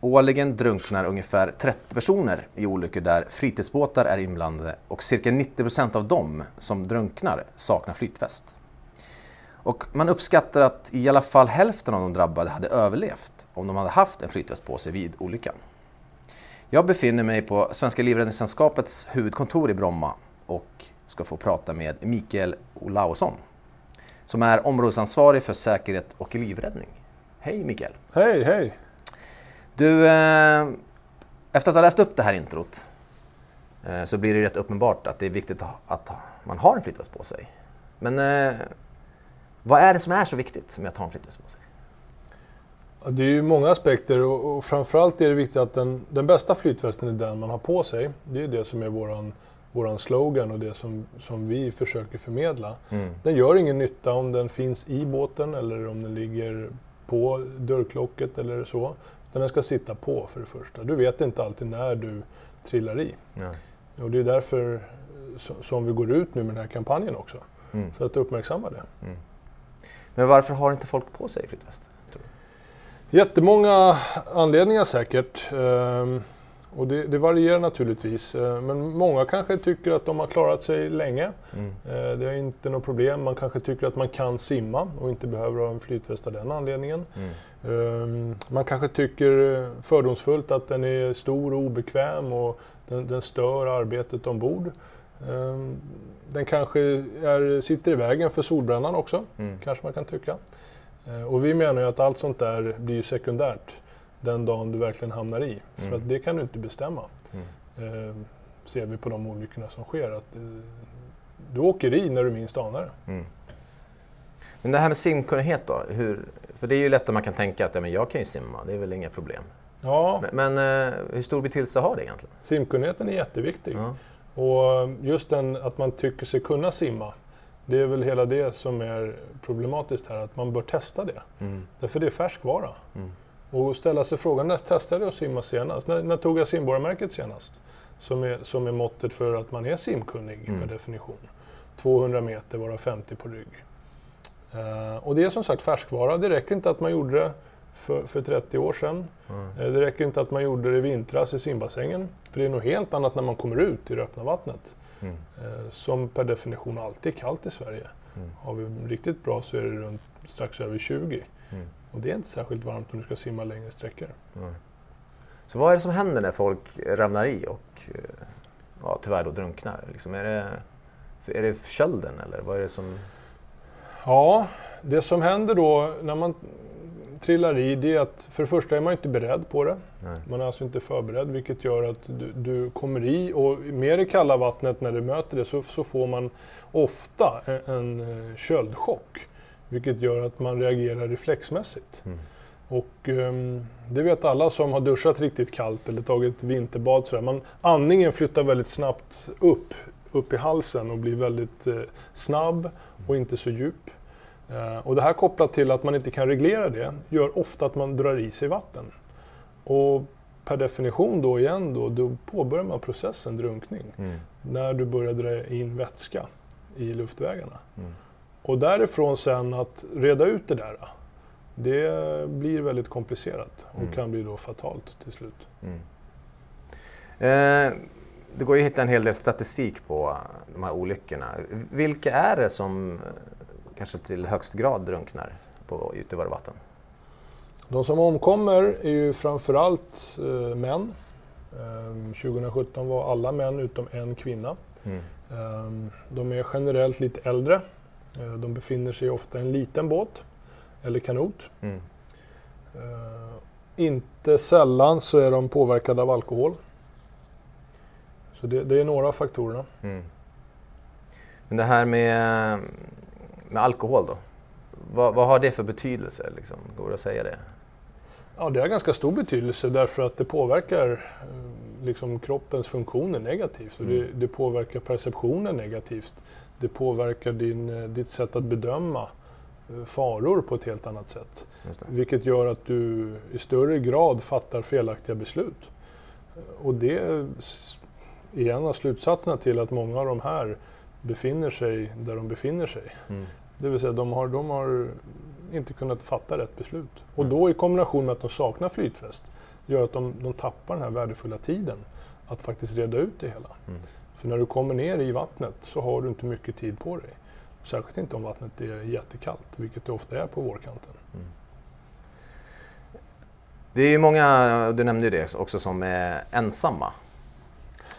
Årligen drunknar ungefär 30 personer i olyckor där fritidsbåtar är inblandade och cirka 90 procent av dem som drunknar saknar flytväst. Och man uppskattar att i alla fall hälften av de drabbade hade överlevt om de hade haft en flytväst på sig vid olyckan. Jag befinner mig på Svenska Livräddningssällskapets huvudkontor i Bromma och ska få prata med Mikael Olausson som är områdesansvarig för säkerhet och livräddning. Hej Mikael! Hej, hej! Du, eh, efter att ha läst upp det här introt eh, så blir det rätt uppenbart att det är viktigt att man har en flytväst på sig. Men eh, vad är det som är så viktigt med att ha en flytväst på sig? Det är ju många aspekter och, och framförallt är det viktigt att den, den bästa flytvästen är den man har på sig. Det är det som är våran, våran slogan och det som, som vi försöker förmedla. Mm. Den gör ingen nytta om den finns i båten eller om den ligger på dörrklocket eller så. Utan den ska sitta på för det första. Du vet inte alltid när du trillar i. Ja. Och det är därför som vi går ut nu med den här kampanjen också. Mm. För att uppmärksamma det. Mm. Men varför har inte folk på sig flytväst? Jättemånga anledningar säkert. Ehm, och det, det, varierar naturligtvis. Ehm, men många kanske tycker att de har klarat sig länge. Mm. Ehm, det är inte något problem. Man kanske tycker att man kan simma och inte behöver ha en flytväst av den anledningen. Mm. Man kanske tycker fördomsfullt att den är stor och obekväm och den, den stör arbetet ombord. Den kanske är, sitter i vägen för solbrännan också, mm. kanske man kan tycka. Eh, och vi menar ju att allt sånt där blir sekundärt den dagen du verkligen hamnar i. Mm. För att det kan du inte bestämma. Mm. Eh, ser vi på de olyckorna som sker. Att, eh, du åker i när du minst anar det. Mm. Men det här med simkunnighet då? Hur, för det är ju lätt att man kan tänka att ja, men jag kan ju simma, det är väl inga problem. Ja. Men, men eh, hur stor betydelse har det egentligen? Simkunnigheten är jätteviktig. Ja. Och just den att man tycker sig kunna simma det är väl hela det som är problematiskt här, att man bör testa det. Mm. Därför det är färskvara. Mm. Och ställa sig frågan, när testade jag att simma senast? När, när tog jag simborgarmärket senast? Som är, som är måttet för att man är simkunnig mm. per definition. 200 meter, vara 50 på rygg. Uh, och det är som sagt färskvara. Det räcker inte att man gjorde det för, för 30 år sedan. Uh, det räcker inte att man gjorde det i vintras i simbassängen. För det är något helt annat när man kommer ut i det öppna vattnet. Mm. Eh, som per definition alltid är kallt i Sverige. Mm. Har vi riktigt bra så är det runt strax över 20. Mm. Och det är inte särskilt varmt om du ska simma längre sträckor. Så vad är det som händer när folk ramlar i och eh, ja, tyvärr då drunknar? Liksom är, det, är det kölden eller vad är det som... Ja, det som händer då när man trillar i det är att för det första är man inte beredd på det. Nej. Man är alltså inte förberedd vilket gör att du, du, kommer i och med det kalla vattnet när du möter det så, så får man ofta en, en eh, köldchock. Vilket gör att man reagerar reflexmässigt. Mm. Och um, det vet alla som har duschat riktigt kallt eller tagit vinterbad. Sådär. Man, andningen flyttar väldigt snabbt upp, upp i halsen och blir väldigt eh, snabb och inte så djup. Eh, och det här kopplat till att man inte kan reglera det gör ofta att man drar i sig vatten. Och per definition då igen då, då påbörjar man processen drunkning. Mm. När du börjar dra in vätska i luftvägarna. Mm. Och därifrån sen att reda ut det där, det blir väldigt komplicerat och mm. kan bli då fatalt till slut. Mm. Eh, det går ju att hitta en hel del statistik på de här olyckorna. Vilka är det som kanske till högst grad drunknar på, ute i våra vatten? De som omkommer är ju framförallt eh, män. Eh, 2017 var alla män utom en kvinna. Mm. Eh, de är generellt lite äldre. Eh, de befinner sig ofta i en liten båt eller kanot. Mm. Eh, inte sällan så är de påverkade av alkohol. Så det, det är några av faktorerna. Mm. Men det här med med alkohol då? Vad, vad, har det för betydelse? Liksom? Går det att säga det? Ja, det har ganska stor betydelse därför att det påverkar eh, liksom, kroppens funktioner negativt. Mm. Det, det, påverkar perceptionen negativt. Det påverkar din, eh, ditt sätt att bedöma eh, faror på ett helt annat sätt. Vilket gör att du i större grad fattar felaktiga beslut. Och det är en av slutsatserna till att många av de här befinner sig där de befinner sig. Mm. Det vill säga de har, de har inte kunnat fatta rätt beslut. Och mm. då i kombination med att de saknar flytväst gör att de, de tappar den här värdefulla tiden att faktiskt reda ut det hela. Mm. För när du kommer ner i vattnet så har du inte mycket tid på dig. Särskilt inte om vattnet är jättekallt, vilket det ofta är på vårkanten. Mm. Det är ju många, du nämnde ju det också, som är ensamma.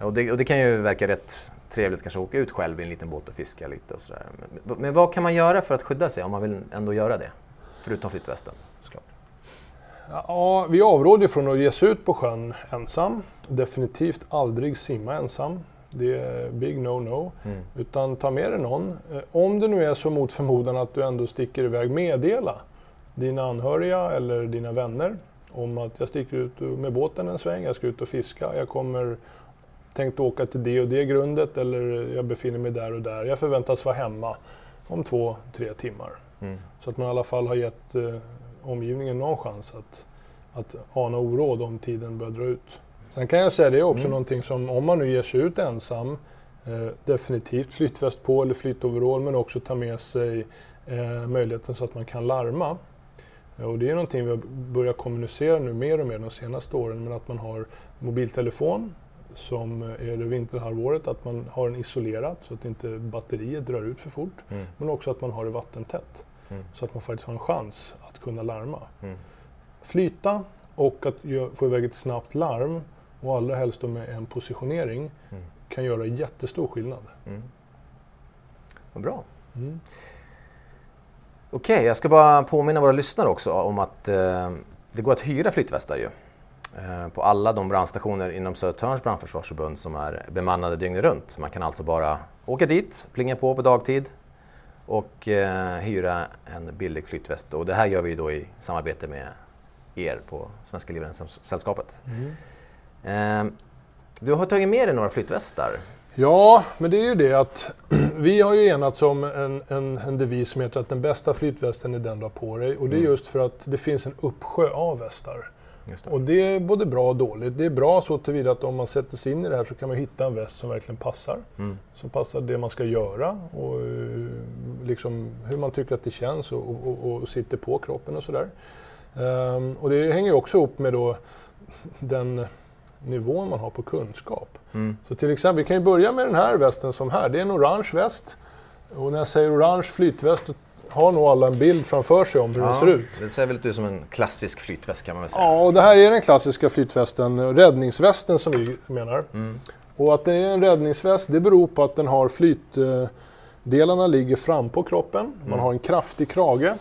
Och det, och det kan ju verka rätt trevligt kanske att åka ut själv i en liten båt och fiska lite och sådär. Men, men vad kan man göra för att skydda sig om man vill ändå göra det? Förutom flytvästen såklart. Ja, vi avråder från att ge sig ut på sjön ensam. Definitivt aldrig simma ensam. Det är big no-no. Mm. Utan ta med dig någon. Eh, om det nu är så mot förmodan att du ändå sticker iväg, meddela dina anhöriga eller dina vänner om att jag sticker ut med båten en sväng, jag ska ut och fiska, jag kommer tänkt åka till det och det grundet eller jag befinner mig där och där. Jag förväntas vara hemma om två, tre timmar. Mm. Så att man i alla fall har gett eh, omgivningen någon chans att, att ana oråd om tiden börjar dra ut. Sen kan jag säga det är också mm. någonting som om man nu ger sig ut ensam, eh, definitivt flytväst på eller flytoverall men också ta med sig eh, möjligheten så att man kan larma. Och det är någonting vi har börjat kommunicera nu mer och mer de senaste åren, men att man har mobiltelefon som är det vinterhalvåret, att man har den isolerad så att inte batteriet drar ut för fort. Mm. Men också att man har det vattentätt. Mm. Så att man faktiskt har en chans att kunna larma. Mm. Flyta och att få iväg ett snabbt larm och allra helst då med en positionering mm. kan göra jättestor skillnad. Mm. Vad bra. Mm. Okej, okay, jag ska bara påminna våra lyssnare också om att eh, det går att hyra flytvästar ju. Eh, på alla de brandstationer inom Södertörns brandförsvarsförbund som är bemannade dygnet runt. Man kan alltså bara åka dit, plinga på på dagtid och eh, hyra en billig flytväst. Och det här gör vi då i samarbete med er på Svenska Livräddningssällskapet. Mm. Eh, du har tagit med dig några flytvästar. Ja, men det är ju det att vi har ju enats om en, en, en devis som heter att den bästa flytvästen är den du har på dig. Och det är mm. just för att det finns en uppsjö av västar. Det. Och det är både bra och dåligt. Det är bra så tillvida att om man sätter sig in i det här så kan man hitta en väst som verkligen passar. Mm. Som passar det man ska göra och eh, liksom hur man tycker att det känns och, och, och sitter på kroppen och sådär. Um, och det hänger också upp med då den nivån man har på kunskap. Mm. Så till exempel, vi kan ju börja med den här västen som här. Det är en orange väst. Och när jag säger orange flytväst har nog alla en bild framför sig om hur ja, den ser ut. Det ser väl ut som en klassisk flytväst kan man väl säga. Ja, och det här är den klassiska flytvästen, räddningsvästen som vi menar. Mm. Och att det är en räddningsväst, det beror på att den har flytdelarna ligger fram på kroppen. Man mm. har en kraftig krage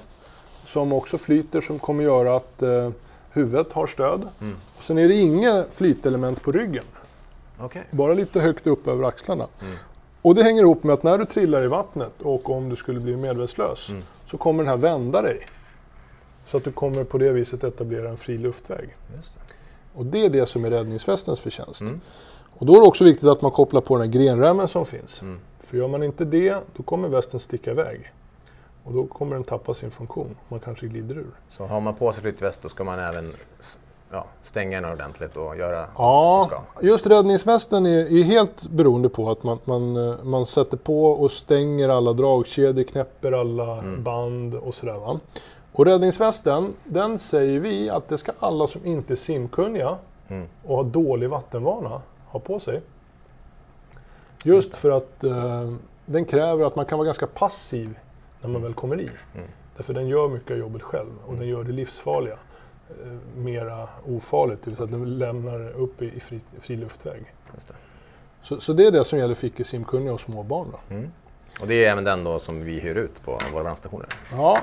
som också flyter som kommer göra att eh, huvudet har stöd. Mm. Och sen är det inga flytelement på ryggen. Okay. Bara lite högt upp över axlarna. Mm. Och det hänger ihop med att när du trillar i vattnet och om du skulle bli medvetslös mm. så kommer den här vända dig. Så att du kommer på det viset etablera en fri luftväg. Det. Och det är det som är räddningsvästens förtjänst. Mm. Och då är det också viktigt att man kopplar på den här grenremmen som finns. Mm. För gör man inte det, då kommer västen sticka iväg. Och då kommer den tappa sin funktion. Man kanske glider ur. Så har man på sig flytväst då ska man även ja, stänga den ordentligt och göra Ja, just räddningsvästen är, är, helt beroende på att man, man, eh, man sätter på och stänger alla dragkedjor, knäpper alla mm. band och sådär. Va? Och räddningsvästen, den säger vi att det ska alla som inte är simkunniga mm. och har dålig vattenvana ha på sig. Just för att eh, den kräver att man kan vara ganska passiv när man väl kommer i. Mm. Därför den gör mycket av jobbet själv och mm. den gör det livsfarliga mera ofarligt, det vill säga att den lämnar upp i, fri, fri luftväg. Det. Så, så, det är det som gäller för icke simkunniga och små barn. Mm. Och det är även den då som vi hyr ut på våra brandstationer? Ja,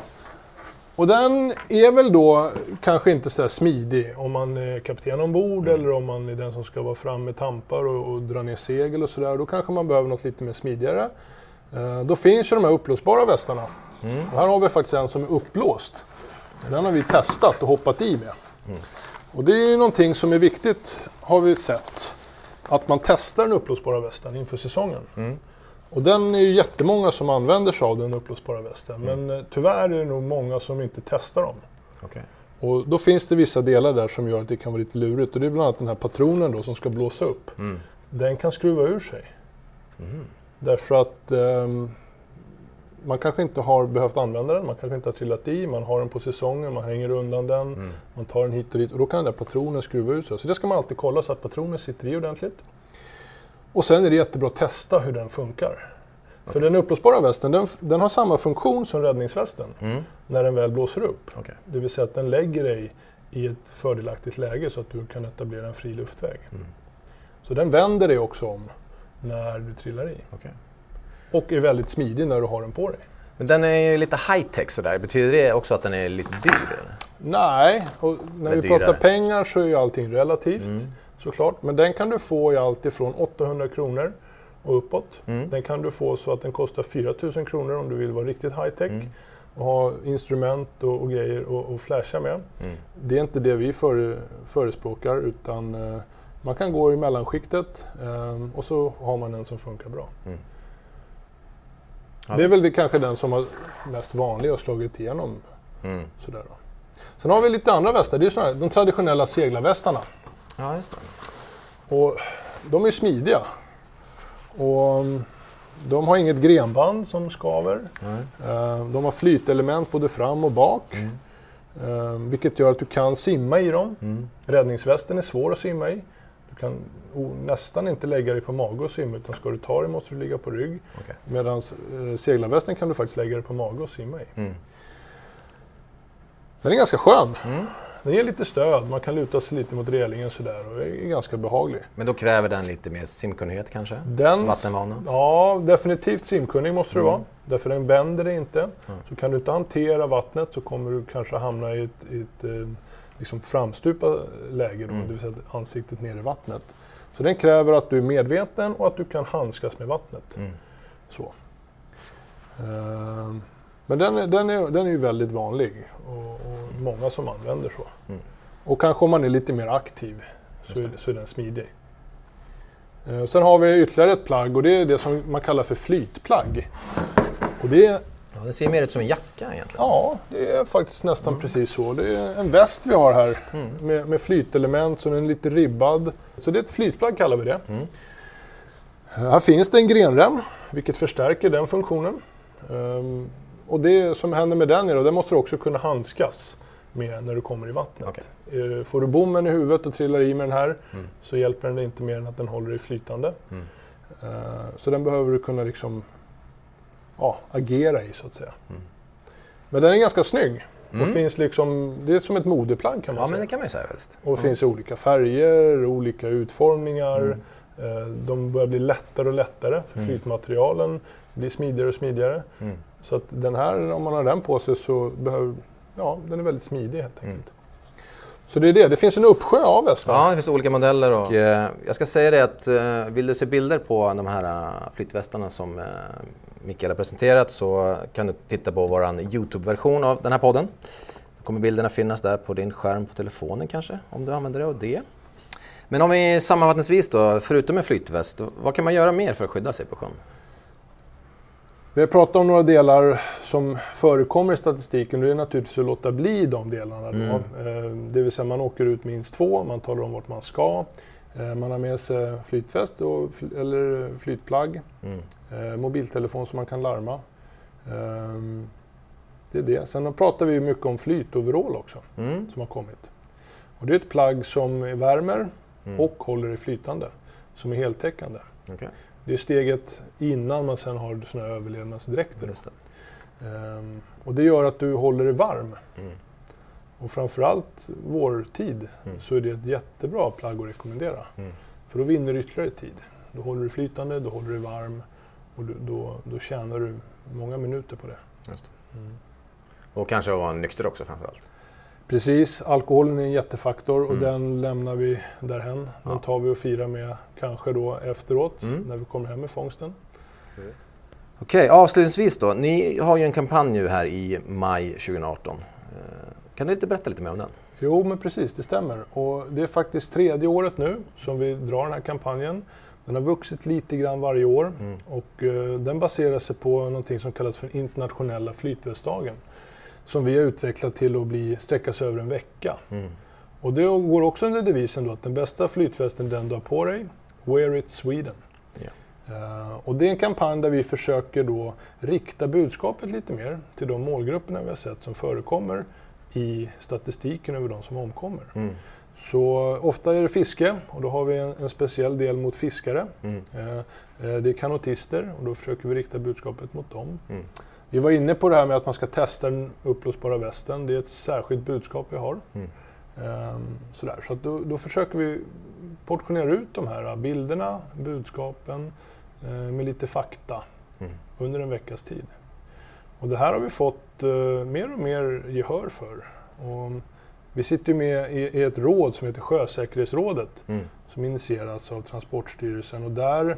och den är väl då kanske inte så smidig om man är kapten ombord mm. eller om man är den som ska vara fram med tampar och, och dra ner segel och sådär. Då kanske man behöver något lite mer smidigare. Eh, då finns ju de här upplåsbara västarna. Mm. Och här har vi faktiskt en som är upplåst. Den har vi testat och hoppat i med. Mm. Och det är ju någonting som är viktigt, har vi sett. Att man testar den upplåsbara västen inför säsongen. Mm. Och den är ju jättemånga som använder sig av den upplåsbara västen. Mm. Men eh, tyvärr är det nog många som inte testar dem. Okay. Och då finns det vissa delar där som gör att det kan vara lite lurigt. Och det är bland annat den här patronen då som ska blåsa upp. Mm. Den kan skruva ur sig. Mm. Därför att um, man kanske inte har behövt använda den, man kanske inte har trillat i, man har den på säsongen, man hänger undan den, Mm. man tar den hit och dit och då kan den där patronen skruva ut sig. Så det ska man alltid kolla så att patronen sitter i ordentligt. Och sen är det jättebra att testa hur den funkar. För den uppblåsbara västen, den, den har samma funktion som räddningsvästen Mm. när den väl blåser upp. Okej. Det vill säga att den lägger dig i ett fördelaktigt läge så att du kan etablera en fri luftväg. Mm. Så den vänder dig också om när du trillar i. Okej. Och är väldigt smidig när du har den på dig. Men den är ju lite high-tech sådär. Betyder det också att den är lite dyr? Eller? Nej, och när vi pratar dyrare. pengar så är ju allting relativt Mm. såklart. Men den kan du få i allt ifrån 800 kronor och uppåt. Mm. Den kan du få så att den kostar 4000 kronor om du vill vara riktigt high tech. Mm. Och ha instrument och, och grejer och, och flasha med. Mm. Det är inte det vi före, förespråkar utan eh, man kan gå i mellanskiktet eh, och så har man en som funkar bra. Mm. Det är väl det, kanske den som har mest vanlig och slagit igenom. Mm. Sådär då. Sen har vi lite andra västar, det är såna här, de traditionella seglarvästarna. Ja, just det. Och de är smidiga. Och mm, de har inget grenband som skaver. Eh, De har flytelement både fram och bak. Eh, Vilket gör att du kan simma i dem. Mm. Räddningsvästen är svår att simma i. Kan nästan inte lägga dig på mage och simma utan ska du ta dig måste du ligga på rygg. Okej. Medan eh, seglarvästen kan du faktiskt lägga dig på mage och simma i. Mm. Den är ganska skön. Mm. Den ger lite stöd, man kan luta sig lite mot relingen sådär och är ganska behaglig. Men då kräver den lite mer simkunnighet kanske? Den, Vattenvana? ja, definitivt simkunnig måste du Mm. vara. Därför den vänder dig inte. Mm. Så kan du inte hantera vattnet så kommer du kanske hamna i ett, i ett eh, liksom framstupa läge, då, Mm. det vill säga ansiktet ner i vattnet. Så den kräver att du är medveten och att du kan handskas med vattnet. Mm. Så. Ehm, Men den är, den, är, den är ju väldigt vanlig och, och många som använder så. Mm. Och kanske om man är lite mer aktiv så är, så är den smidig. Eh, Sen har vi ytterligare ett plagg och det är det som man kallar för flytplagg. Och det, Ja, det ser mer ut som en jacka egentligen. ja, det är faktiskt nästan precis så. Det är en väst vi har här Mm. med, med flytelement så den är lite ribbad. Så det är ett flytplagg kallar vi det. Mm. Här finns det en grenrem vilket förstärker den funktionen. Ehm, och det som händer med den är då, den måste du också kunna handskas med när du kommer i vattnet. Eh, Får du bommen i huvudet och trillar i med den här Mm. så hjälper den dig inte mer än att den håller dig flytande. Mm. Eh, Så den behöver du kunna liksom, ja, agera i så att säga. Mm. Men den är ganska snygg. Mm. Och finns liksom, det är som ett modeplagg kan man Ja, säga. men det kan man ju säga visst. Och finns i olika färger, olika utformningar. Mm. Eh, De börjar bli lättare och lättare för Mm. flytmaterialen blir smidigare och smidigare. Mm. Så att den här, om man har den på sig så behöver, ja, den är väldigt smidig helt Mm. enkelt. Så det är det, det finns en uppsjö av västar. Ja, det finns olika modeller och eh, jag ska säga det att eh, vill du se bilder på de här eh, flytvästarna som eh, Mikael har presenterat så kan du titta på vår Youtube-version av den här podden. Då kommer bilderna finnas där på din skärm på telefonen kanske, om du använder dig av det. Men om vi sammanfattningsvis då, förutom en flytväst, vad kan man göra mer för att skydda sig på sjön? Vi har pratat om några delar som förekommer i statistiken och det är naturligtvis att låta bli de delarna. Då. Mm. Eh, Det vill säga man åker ut minst två, man talar om vart man ska. Eh, Man har med sig flytväst och, eller flytplagg. Mm. Eh, mobiltelefon som man kan larma. Ehm, det är det. Sen pratar vi mycket om flytoverall också, Mm. som har kommit. Och det är ett plagg som värmer Mm. och håller det flytande, som är heltäckande. Okej. Det är steget innan man sen har såna här överlevnadsdräkter. Ehm, och det gör att du håller dig varm. Mm. Och framförallt vårtid Mm. så är det ett jättebra plagg att rekommendera. Mm. För då vinner du ytterligare tid. Då håller du flytande, då håller du varm och du, då, då tjänar du många minuter på det. Just det. Mm. Och kanske att vara nykter också framförallt. Precis, alkoholen är en jättefaktor och Mm. den lämnar vi därhen. Den Ja. tar vi och firar med kanske då efteråt Mm. när vi kommer hem med fångsten. Okej, avslutningsvis då. Ni har ju en kampanj nu här i maj 2018. Eh, Kan du inte berätta lite mer om den? Jo, men precis, det stämmer. Och det är faktiskt tredje året nu som vi drar den här kampanjen. Den har vuxit lite grann varje år Mm. och eh, den baserar sig på någonting som kallas för internationella flytvästdagen. Som vi har utvecklat till att bli, sträcka sig över en vecka. Mm. Och det går också under devisen då att den bästa flytvästen den du har på dig. Wear it Sweden. Ja. Eh, och det är en kampanj där vi försöker då rikta budskapet lite mer till de målgrupperna vi har sett som förekommer i statistiken över de som omkommer. Mm. Så ofta är det fiske och då har vi en, en speciell del mot fiskare. Mm. Eh det är kanotister och då försöker vi rikta budskapet mot dem. Mm. Vi var inne på det här med att man ska testa den uppblåsbara västen. Det är ett särskilt budskap vi har. Mm. Eh, sådär. Så då, då, försöker vi portionera ut de här bilderna, budskapen eh, med lite fakta mm. under en veckas tid. Och det här har vi fått eh, mer och mer gehör för. Och vi sitter med i, i, ett råd som heter Sjösäkerhetsrådet mm. som initieras av Transportstyrelsen och där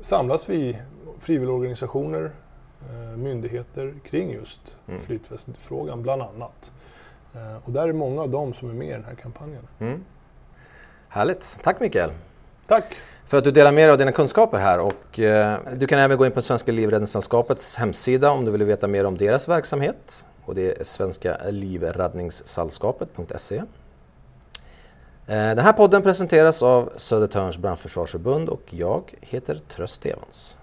samlas vi frivilligorganisationer, myndigheter kring just mm. flytvästfrågan bland annat. Eh, och där är många av dem som är med i den här kampanjen. Mm. Härligt. Tack Mikael. Tack för att du delar med dig av dina kunskaper här. Och, eh, du kan även gå in på Svenska Livräddningssällskapets hemsida om du vill veta mer om deras verksamhet. Och det är svenska livräddningssällskapet.se. Eh, den här podden presenteras av Södertörns brandförsvarsförbund och jag heter Tröst Evans.